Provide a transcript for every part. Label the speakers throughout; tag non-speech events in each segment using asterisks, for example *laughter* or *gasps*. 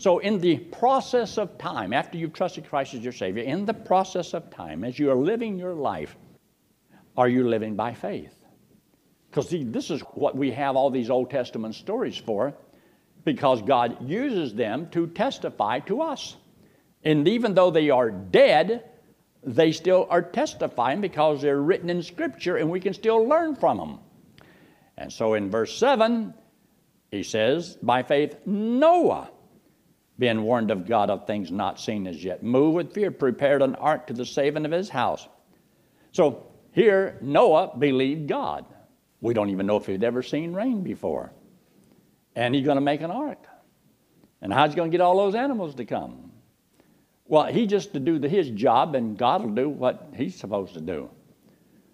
Speaker 1: So, in the process of time, after you've trusted Christ as your Savior, in the process of time, as you are living your life, are you living by faith? Because see, this is what we have all these Old Testament stories for, because God uses them to testify to us. And even though they are dead, they still are testifying because they're written in Scripture and we can still learn from them. And so in verse 7, he says, By faith, Noah being warned of God of things not seen as yet, moved with fear, prepared an ark to the saving of his house. So here, Noah believed God. We don't even know if he'd ever seen rain before. And he's going to make an ark. And how's he going to get all those animals to come? Well, he just to do the, his job, and God will do what he's supposed to do.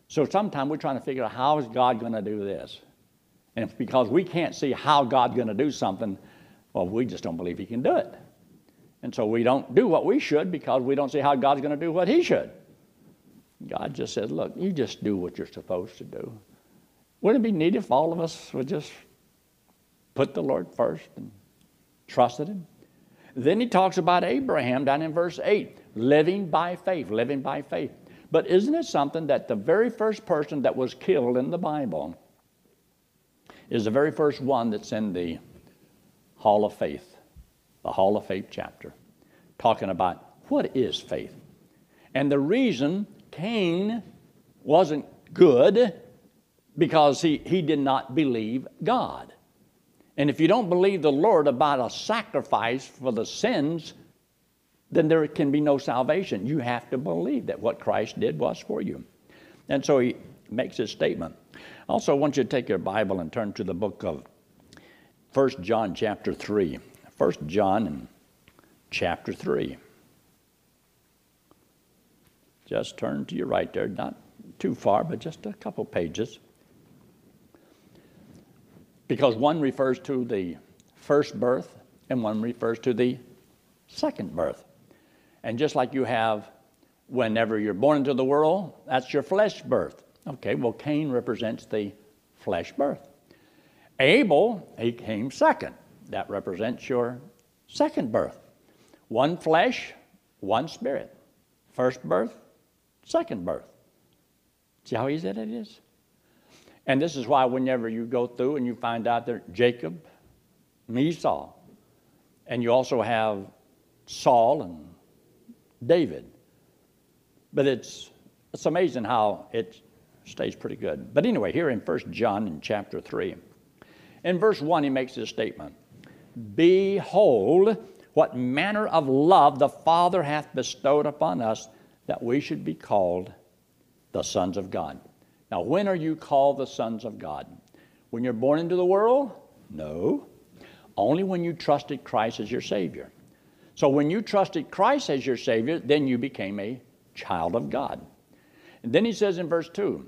Speaker 1: So sometimes we're trying to figure out how is God going to do this? And because we can't see how God's going to do something, well, we just don't believe He can do it. And so we don't do what we should because we don't see how God's going to do what He should. God just says, look, you just do what you're supposed to do. Wouldn't it be neat if all of us would just put the Lord first and trusted Him? Then he talks about Abraham down in verse 8, living by faith, living by faith. But isn't it something that the very first person that was killed in the Bible is the very first one that's in the Hall of Faith, the Hall of Faith chapter, talking about what is faith. And the reason Cain wasn't good because he, he did not believe God. And if you don't believe the Lord about a sacrifice for the sins, then there can be no salvation. You have to believe that what Christ did was for you. And so he makes his statement. Also, I want you to take your Bible and turn to the book of 1 John chapter 3. 1 John and chapter 3. Just turn to your right there, not too far, but just a couple pages. Because one refers to the first birth and one refers to the second birth. And just like you have whenever you're born into the world, that's your flesh birth. Okay, well, Cain represents the flesh birth. Abel, he came second. That represents your second birth. One flesh, one spirit. First birth, second birth. See how easy that is? And this is why whenever you go through and you find out that Jacob, Esau, and you also have Saul and David. But it's, it's amazing how it stays pretty good. But anyway, here in 1 John in chapter 3, in verse 1, he makes this statement Behold, what manner of love the Father hath bestowed upon us that we should be called the sons of God. Now, when are you called the sons of God? When you're born into the world? No. Only when you trusted Christ as your Savior. So, when you trusted Christ as your Savior, then you became a child of God. And then he says in verse 2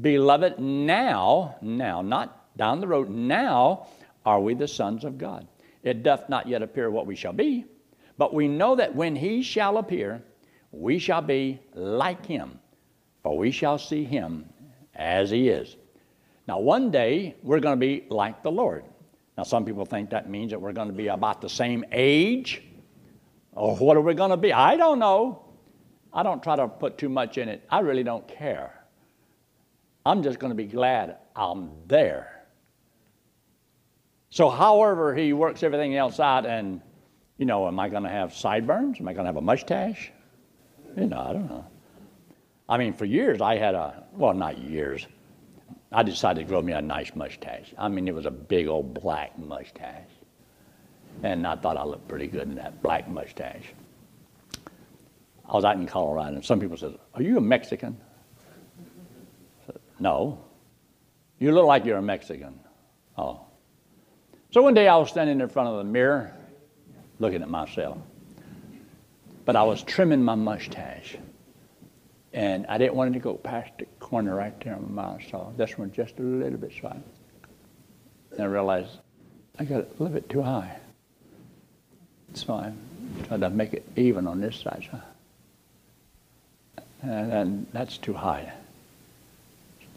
Speaker 1: Beloved, now, now, not down the road, now are we the sons of God. It doth not yet appear what we shall be, but we know that when he shall appear, we shall be like him, for we shall see him as he is. Now, one day, we're going to be like the Lord. Now, some people think that means that we're going to be about the same age. Or what are we going to be? I don't know. I don't try to put too much in it. I really don't care. I'm just going to be glad I'm there. So, however, he works everything else out, and, you know, am I going to have sideburns? Am I going to have a mustache? You know, I don't know. I mean, for years I had a, well, not years. I decided to grow me a nice mustache. I mean, it was a big old black mustache. And I thought I looked pretty good in that black mustache. I was out in Colorado, and some people said, Are you a Mexican? Said, no. You look like you're a Mexican. Oh. So one day I was standing in front of the mirror looking at myself. But I was trimming my mustache. And I didn't want it to go past the corner right there on my mouth, so this one just a little bit side. And I realized I got it a little bit too high. So I tried to make it even on this side. So. And, and that's too high.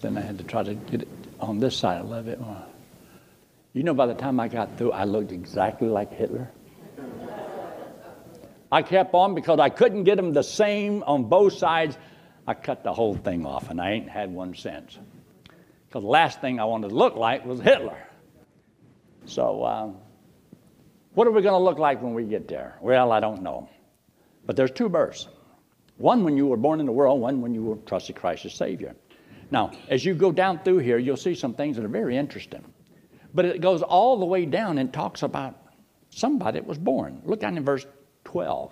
Speaker 1: Then I had to try to get it on this side a little bit more. You know, by the time I got through, I looked exactly like Hitler. I kept on because I couldn't get them the same on both sides. I cut the whole thing off, and I ain't had one since. Because the last thing I wanted to look like was Hitler. So, um, what are we going to look like when we get there? Well, I don't know. But there's two births one when you were born in the world, one when you were trusted Christ as Savior. Now, as you go down through here, you'll see some things that are very interesting. But it goes all the way down and talks about somebody that was born. Look down in verse 12.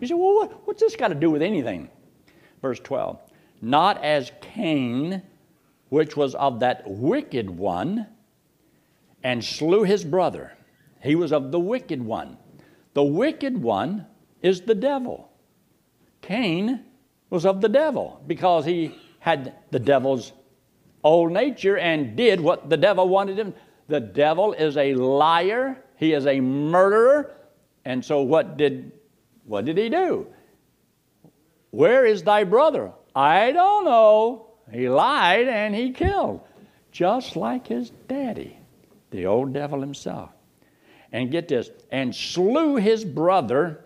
Speaker 1: You say, well, what, what's this got to do with anything? Verse 12. Not as Cain, which was of that wicked one, and slew his brother. He was of the wicked one. The wicked one is the devil. Cain was of the devil because he had the devil's old nature and did what the devil wanted him. The devil is a liar, he is a murderer. And so what did what did he do? Where is thy brother? I don't know. He lied and he killed, just like his daddy, the old devil himself. And get this, and slew his brother.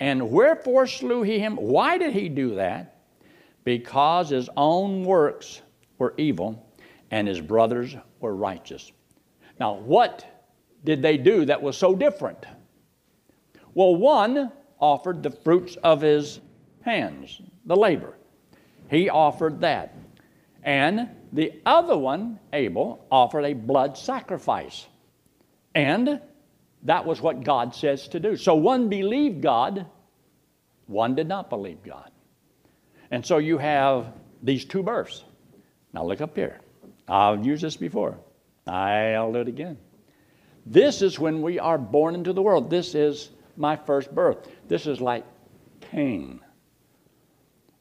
Speaker 1: And wherefore slew he him? Why did he do that? Because his own works were evil and his brothers were righteous. Now, what did they do that was so different? Well, one offered the fruits of his hands, the labor. He offered that. And the other one, Abel, offered a blood sacrifice. And that was what God says to do. So one believed God, one did not believe God. And so you have these two births. Now look up here. I've used this before. I'll do it again. This is when we are born into the world. This is my first birth. This is like Cain.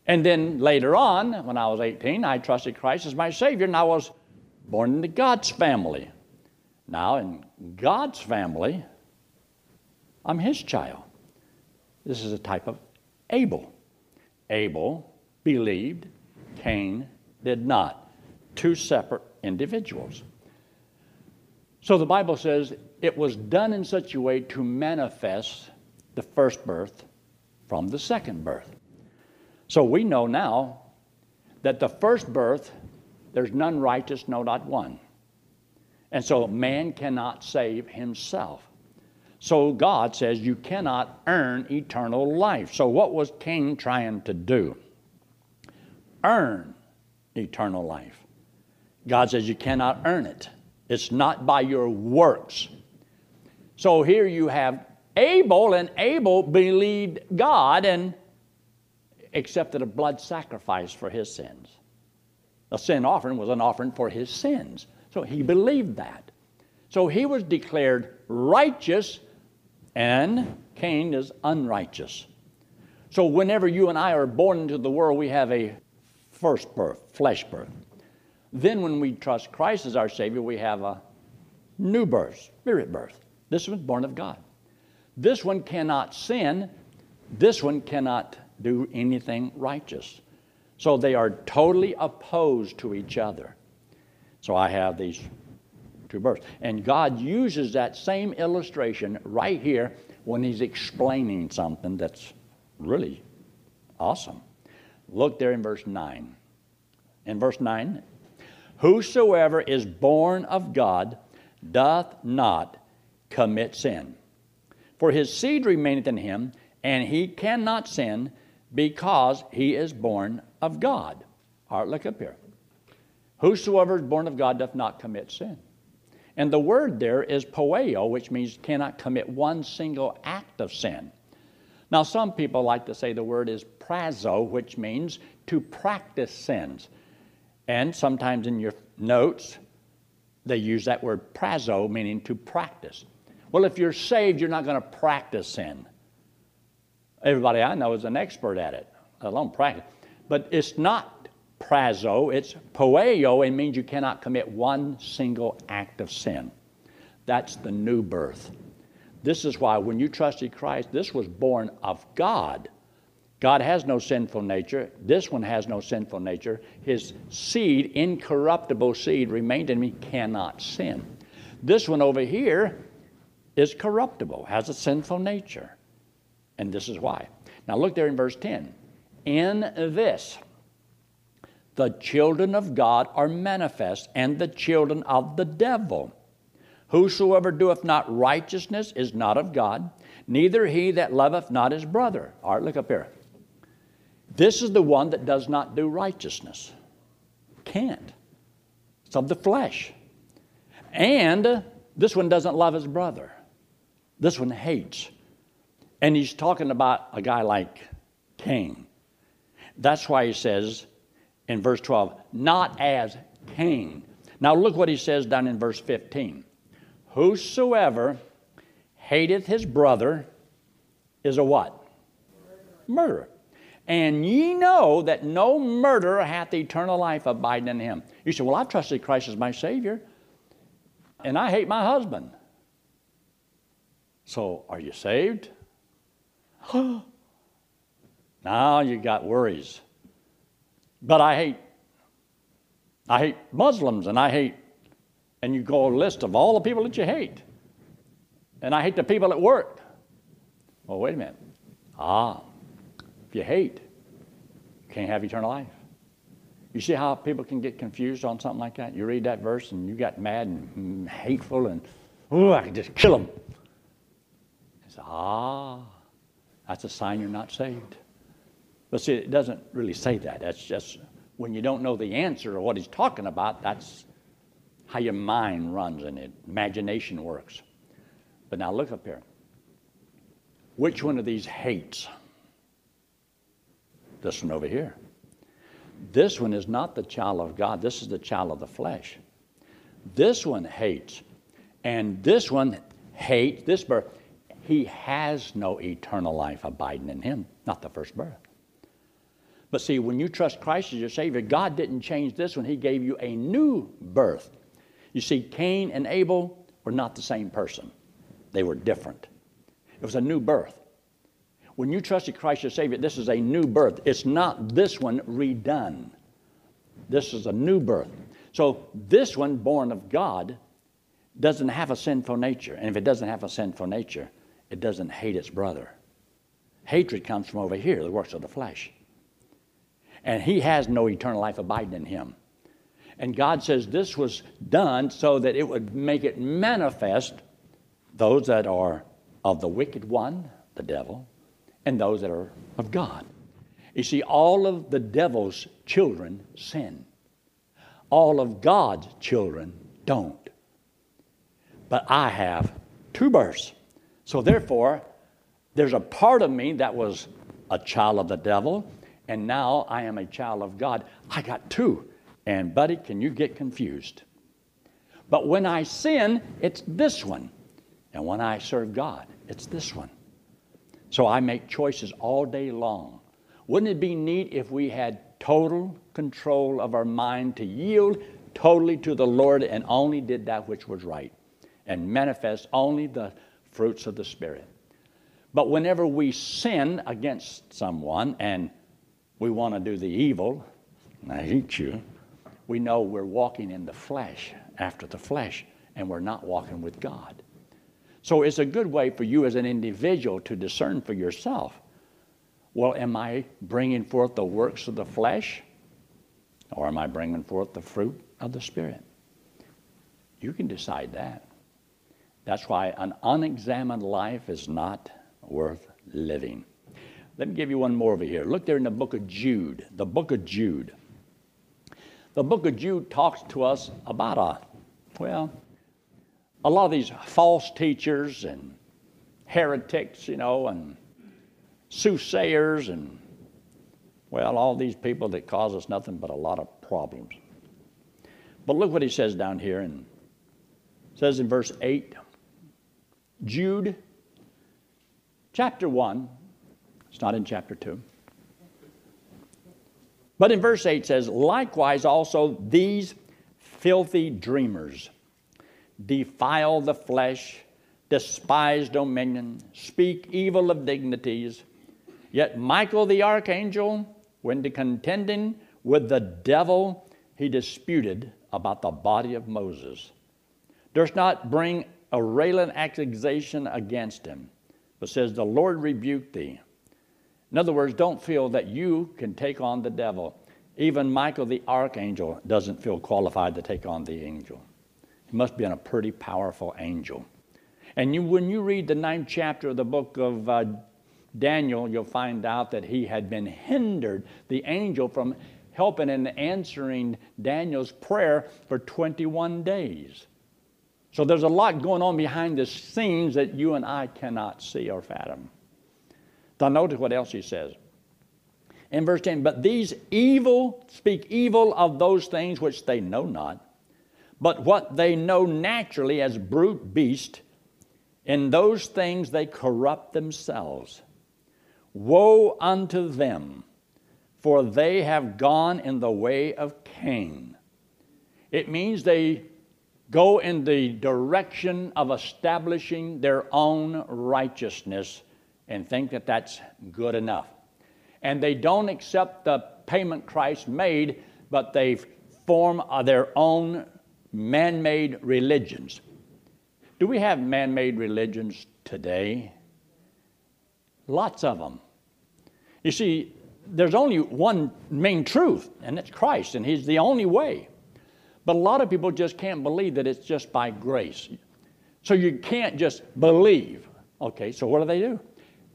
Speaker 1: And then later on, when I was 18, I trusted Christ as my Savior, and I was born into God's family. Now, in God's family, I'm His child. This is a type of Abel. Abel believed, Cain did not. Two separate individuals. So the Bible says it was done in such a way to manifest the first birth from the second birth. So we know now that the first birth, there's none righteous, no, not one. And so man cannot save himself. So God says you cannot earn eternal life. So what was Cain trying to do? Earn eternal life. God says you cannot earn it. It's not by your works. So here you have Abel, and Abel believed God and accepted a blood sacrifice for his sins. A sin offering was an offering for his sins. So he believed that. So he was declared righteous, and Cain is unrighteous. So whenever you and I are born into the world, we have a first birth, flesh birth. Then when we trust Christ as our Savior, we have a new birth, spirit birth. This one's born of God. This one cannot sin. This one cannot do anything righteous. So they are totally opposed to each other. So I have these two births. And God uses that same illustration right here when He's explaining something that's really awesome. Look there in verse 9. In verse 9, whosoever is born of God doth not commit sin. For his seed remaineth in him, and he cannot sin because he is born of God. All right, look up here. Whosoever is born of God doth not commit sin. And the word there is poieo, which means cannot commit one single act of sin. Now, some people like to say the word is prazo, which means to practice sins. And sometimes in your notes, they use that word prazo, meaning to practice. Well, if you're saved, you're not going to practice sin. Everybody I know is an expert at it, let alone practice. But it's not prazo, it's poieo. It means you cannot commit one single act of sin. That's the new birth. This is why when you trusted Christ, this was born of God. God has no sinful nature. This one has no sinful nature. His seed, incorruptible seed, remained in me, cannot sin. This one over here is corruptible, has a sinful nature. And this is why. Now look there in verse 10. In this, the children of God are manifest, and the children of the devil. Whosoever doeth not righteousness is not of God, neither he that loveth not his brother. All right, look up here. This is the one that does not do righteousness. Can't. It's of the flesh. And this one doesn't love his brother. This one hates. And he's talking about a guy like Cain. That's why he says in verse 12, not as Cain. Now look what he says down in verse 15. Whosoever hateth his brother is a what? Murderer. And ye know that no murderer hath eternal life abiding in him. You say, Well, I've trusted Christ as my Savior, and I hate my husband. So, are you saved? *gasps* now you got worries. But I hate, I hate Muslims, and I hate, and you go a list of all the people that you hate. And I hate the people at work. Well, wait a minute. Ah, if you hate, you can't have eternal life. You see how people can get confused on something like that? You read that verse and you got mad and hateful and, oh, I could just kill them. It's, ah, that's a sign you're not saved. But see, it doesn't really say that. That's just when you don't know the answer or what he's talking about, that's how your mind runs and it, imagination works. But now look up here. Which one of these hates? This one over here. This one is not the child of God. This is the child of the flesh. This one hates. And this one hates this birth. He has no eternal life abiding in him, not the first birth. But see, when you trust Christ as your Savior, God didn't change this one. He gave you a new birth. You see, Cain and Abel were not the same person, they were different. It was a new birth. When you trusted Christ as Savior, this is a new birth. It's not this one redone. This is a new birth. So, this one, born of God, doesn't have a sinful nature. And if it doesn't have a sinful nature, it doesn't hate its brother. Hatred comes from over here, the works of the flesh. And he has no eternal life abiding in him. And God says this was done so that it would make it manifest those that are of the wicked one, the devil, and those that are of God. You see, all of the devil's children sin, all of God's children don't. But I have two births. So therefore, there's a part of me that was a child of the devil, and now I am a child of God. I got two. And, buddy, can you get confused? But when I sin, it's this one. And when I serve God, it's this one. So I make choices all day long. Wouldn't it be neat if we had total control of our mind to yield totally to the Lord and only did that which was right and manifest only the fruits of the Spirit? But whenever we sin against someone and we want to do the evil, I hate you, we know we're walking in the flesh, after the flesh, and we're not walking with God. So it's a good way for you as an individual to discern for yourself well, am I bringing forth the works of the flesh or am I bringing forth the fruit of the Spirit? You can decide that. That's why an unexamined life is not worth living. Let me give you one more over here. Look there in the book of Jude. The book of Jude. The book of Jude talks to us about a, well, a lot of these false teachers and heretics, you know, and soothsayers and, well, all these people that cause us nothing but a lot of problems. But look what he says down here and says in verse 8 Jude chapter 1 it's not in chapter 2 but in verse 8 says likewise also these filthy dreamers defile the flesh, despise dominion, speak evil of dignities. Yet Michael the archangel, when contending with the devil, he disputed about the body of Moses, durst not bring a railing accusation against him, but says, The Lord rebuked thee. In other words, don't feel that you can take on the devil. Even Michael the archangel doesn't feel qualified to take on the angel. He must be a pretty powerful angel. And you, when you read the ninth chapter of the book of uh, Daniel, you'll find out that he had been hindered, the angel, from helping and answering Daniel's prayer for 21 days. So there's a lot going on behind the scenes that you and I cannot see or fathom. Now, notice what else he says. In verse 10, but these evil speak evil of those things which they know not, but what they know naturally as brute beast, in those things they corrupt themselves. Woe unto them, for they have gone in the way of Cain. It means they go in the direction of establishing their own righteousness and think that that's good enough. And they don't accept the payment Christ made, but they form their own man made religions. Do we have man made religions today? Lots of them. You see, there's only one main truth, and it's Christ, and He's the only way. But a lot of people just can't believe that it's just by grace. So you can't just believe. Okay, so what do they do?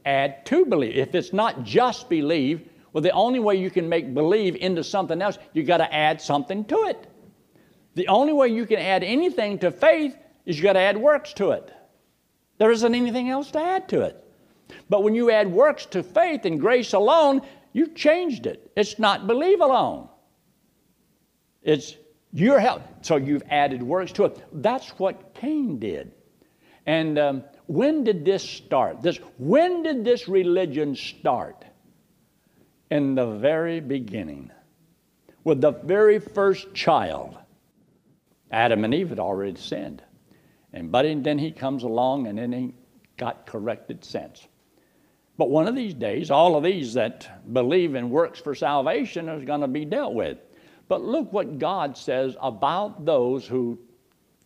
Speaker 1: Add to believe. If it's not just believe, well, the only way you can make believe into something else, you got to add something to it. The only way you can add anything to faith is you got to add works to it. There isn't anything else to add to it. But when you add works to faith and grace alone, you've changed it. It's not believe alone. It's your help. So you've added works to it. That's what Cain did. And um, when did this start? This, when did this religion start? In the very beginning, with the very first child. Adam and Eve had already sinned. And but then he comes along and then he got corrected since. But one of these days, all of these that believe in works for salvation is going to be dealt with. But look what God says about those who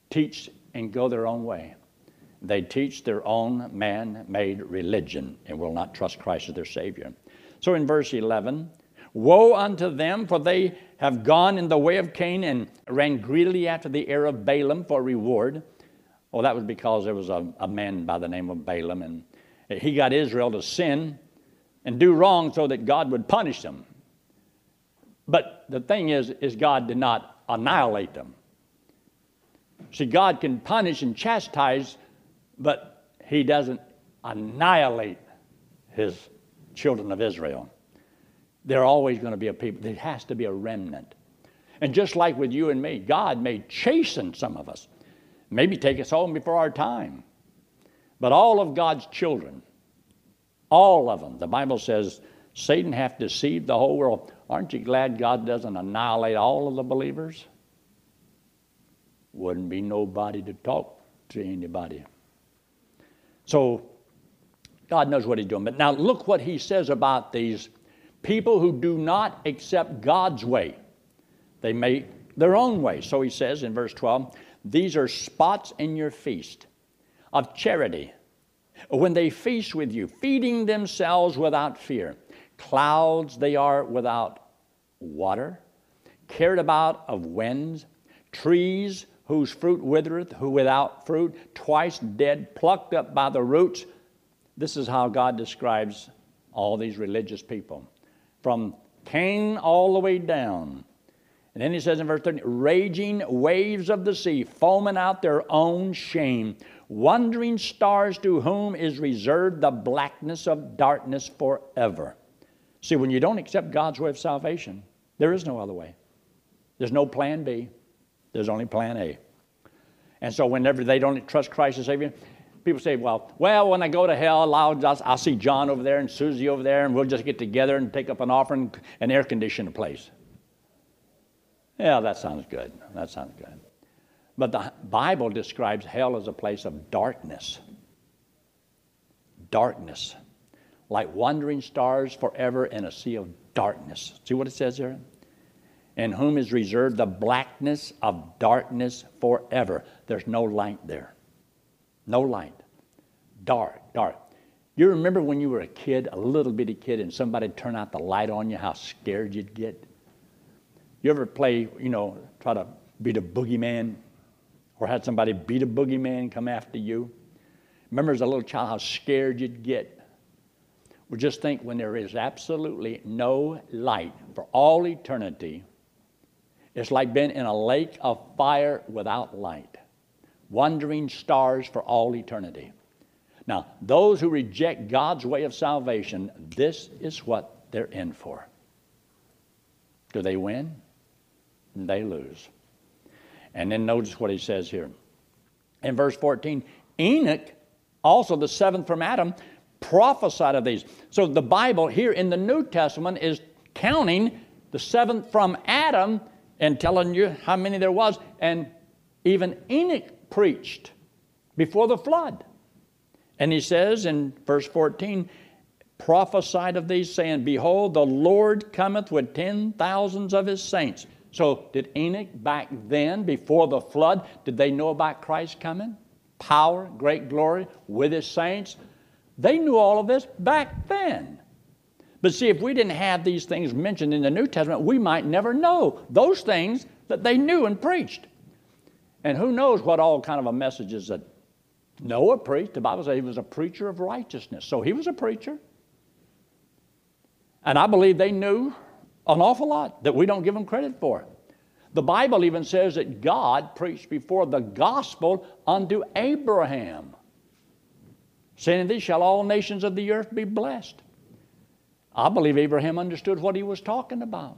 Speaker 1: teach and go their own way. They teach their own man made religion and will not trust Christ as their Savior. So in verse 11, Woe unto them, for they have gone in the way of Cain and ran greedily after the heir of Balaam for reward. Well, that was because there was a, a man by the name of Balaam, and he got Israel to sin and do wrong so that God would punish them. But the thing is, is God did not annihilate them. See, God can punish and chastise, but He doesn't annihilate His children of Israel. There are always going to be a people, there has to be a remnant. And just like with you and me, God may chasten some of us, maybe take us home before our time. But all of God's children, all of them, the Bible says Satan hath deceived the whole world. Aren't you glad God doesn't annihilate all of the believers? Wouldn't be nobody to talk to anybody. So God knows what He's doing. But now look what He says about these people who do not accept God's way. They make their own way. So He says in verse 12, These are spots in your feast of charity. When they feast with you, feeding themselves without fear Clouds they are without water, cared about of winds, trees whose fruit withereth, who without fruit, twice dead, plucked up by the roots. This is how God describes all these religious people. From Cain all the way down. And then he says in verse 30, raging waves of the sea, foaming out their own shame, wandering stars to whom is reserved the blackness of darkness forever. See, when you don't accept God's way of salvation, there is no other way. There's no plan B, there's only plan A. And so, whenever they don't trust Christ as Savior, people say, well, well, when I go to hell, I'll, I'll, I'll, see John over there and Susie over there, and we'll just get together and take up an offering and air condition a place. Yeah, that sounds good. That sounds good. But the Bible describes hell as a place of darkness. Darkness like wandering stars forever in a sea of darkness. See what it says there? In whom is reserved the blackness of darkness forever. There's no light there. No light. Dark, dark. You remember when you were a kid, a little bitty kid, and somebody turned out the light on you, how scared you'd get? You ever play, you know, try to beat a boogeyman? Or had somebody beat a boogeyman come after you? Remember as a little child how scared you'd get? Well, just think when there is absolutely no light for all eternity, it's like being in a lake of fire without light, wandering stars for all eternity. Now, those who reject God's way of salvation, this is what they're in for. Do they win? They lose. And then notice what he says here. In verse 14, Enoch, also the seventh from Adam, prophesied of these. So the Bible here in the New Testament is counting the seventh from Adam and telling you how many there was. And even Enoch preached before the flood. And he says in verse 14, prophesied of these, saying, Behold, the Lord cometh with ten thousands of his saints. So, did Enoch back then, before the flood, did they know about Christ coming? Power, great glory with his saints? They knew all of this back then. But see, if we didn't have these things mentioned in the New Testament, we might never know those things that they knew and preached. And who knows what all kind of a messages that Noah preached. The Bible says he was a preacher of righteousness. So he was a preacher. And I believe they knew an awful lot that we don't give them credit for. The Bible even says that God preached before the gospel unto Abraham, saying, These shall all nations of the earth be blessed. I believe Abraham understood what he was talking about.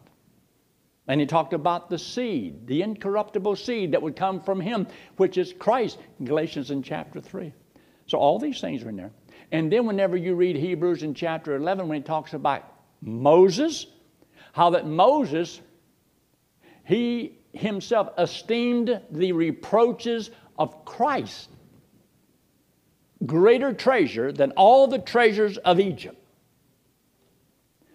Speaker 1: And he talked about the seed, the incorruptible seed that would come from him, which is Christ, Galatians in chapter 3. So all these things are in there. And then whenever you read Hebrews in chapter 11, when he talks about Moses, how that Moses, he himself esteemed the reproaches of Christ greater treasure than all the treasures of Egypt.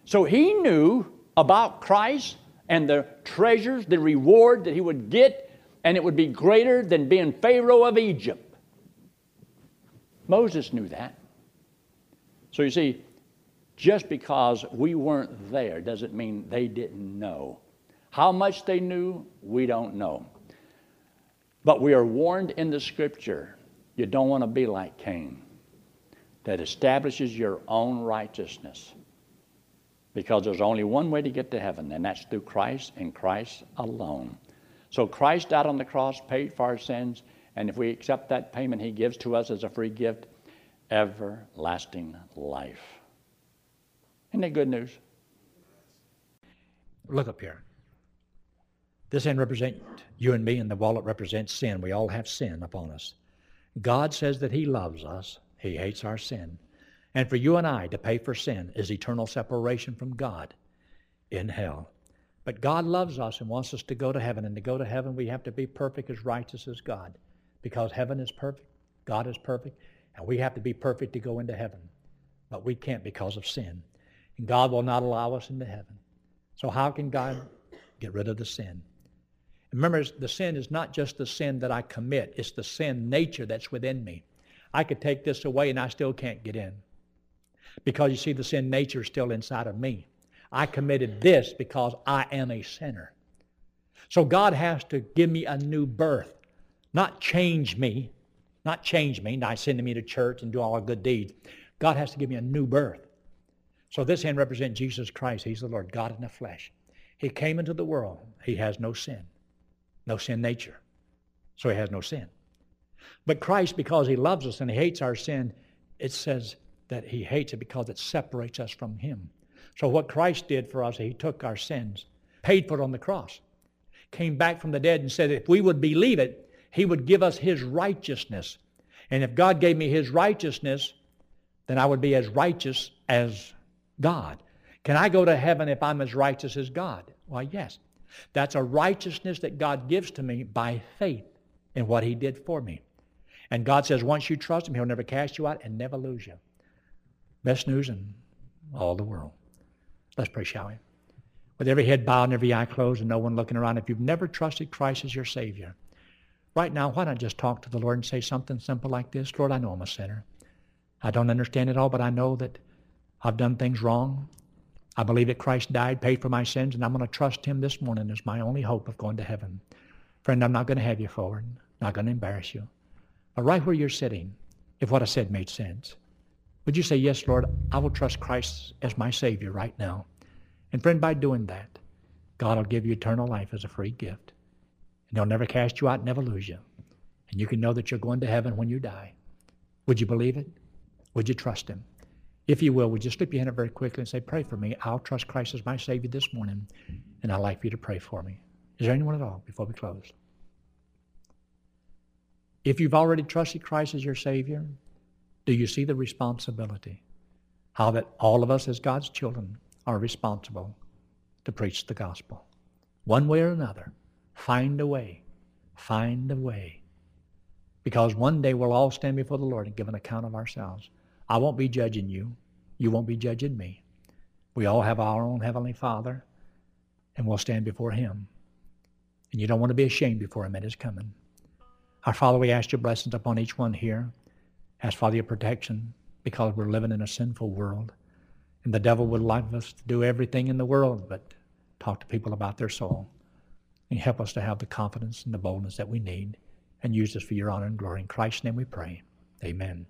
Speaker 1: So he knew about Christ and the treasures, the reward that he would get, and it would be greater than being Pharaoh of Egypt. Moses knew that. So you see, just because we weren't there doesn't mean they didn't know. How much they knew, we don't know. But we are warned in the scripture you don't want to be like Cain, that establishes your own righteousness. Because there's only one way to get to heaven, and that's through Christ and Christ alone. So Christ died on the cross, paid for our sins, and if we accept that payment, He gives to us as a free gift everlasting life. Isn't that good news?
Speaker 2: Look up here. This hand represents you and me, and the wallet represents sin. We all have sin upon us. God says that He loves us, He hates our sin. And for you and I to pay for sin is eternal separation from God in hell. But God loves us and wants us to go to heaven. And to go to heaven, we have to be perfect as righteous as God. Because heaven is perfect, God is perfect, and we have to be perfect to go into heaven. But we can't because of sin. And God will not allow us into heaven. So, how can God get rid of the sin? Remember, the sin is not just the sin that I commit, it's the sin nature that's within me. I could take this away and I still can't get in. Because you see, the sin nature is still inside of me. I committed this because I am a sinner. So God has to give me a new birth, not change me, not change me, not send me to church and do all good deeds. God has to give me a new birth. So this hand represents Jesus Christ. He's the Lord, God in the flesh. He came into the world. He has no sin, no sin nature. So he has no sin. But Christ, because he loves us and he hates our sin, it says that he hates it because it separates us from him. So what Christ did for us, he took our sins, paid for it on the cross, came back from the dead and said if we would believe it, he would give us his righteousness. And if God gave me his righteousness, then I would be as righteous as God. Can I go to heaven if I'm as righteous as God? Why, yes. That's a righteousness that God gives to me by faith in what he did for me. And God says, once you trust him, he'll never cast you out and never lose you. Best news in all the world. Let's pray, shall we? With every head bowed and every eye closed and no one looking around, if you've never trusted Christ as your Savior, right now, why not just talk to the Lord and say something simple like this Lord, I know I'm a sinner.
Speaker 1: I don't understand it all, but I know that I've done things wrong. I believe that Christ died, paid for my sins, and I'm going to trust him this morning as my only hope of going to heaven. Friend, I'm not going to have you forward. Not going to embarrass you. But right where you're sitting, if what I said made sense, would you say, Yes, Lord, I will trust Christ as my Savior right now? And friend, by doing that, God will give you eternal life as a free gift. And He'll never cast you out, never lose you. And you can know that you're going to heaven when you die. Would you believe it? Would you trust Him? If you will, would you slip your hand up very quickly and say, Pray for me. I'll trust Christ as my Savior this morning, and I'd like for you to pray for me. Is there anyone at all before we close? If you've already trusted Christ as your Savior, do you see the responsibility? How that all of us as God's children are responsible to preach the gospel. One way or another, find a way. Find a way. Because one day we'll all stand before the Lord and give an account of ourselves. I won't be judging you. You won't be judging me. We all have our own Heavenly Father, and we'll stand before Him. And you don't want to be ashamed before Him at His coming. Our Father, we ask your blessings upon each one here. Ask, Father, your protection because we're living in a sinful world. And the devil would like us to do everything in the world but talk to people about their soul. And help us to have the confidence and the boldness that we need and use us for your honor and glory. In Christ's name we pray. Amen.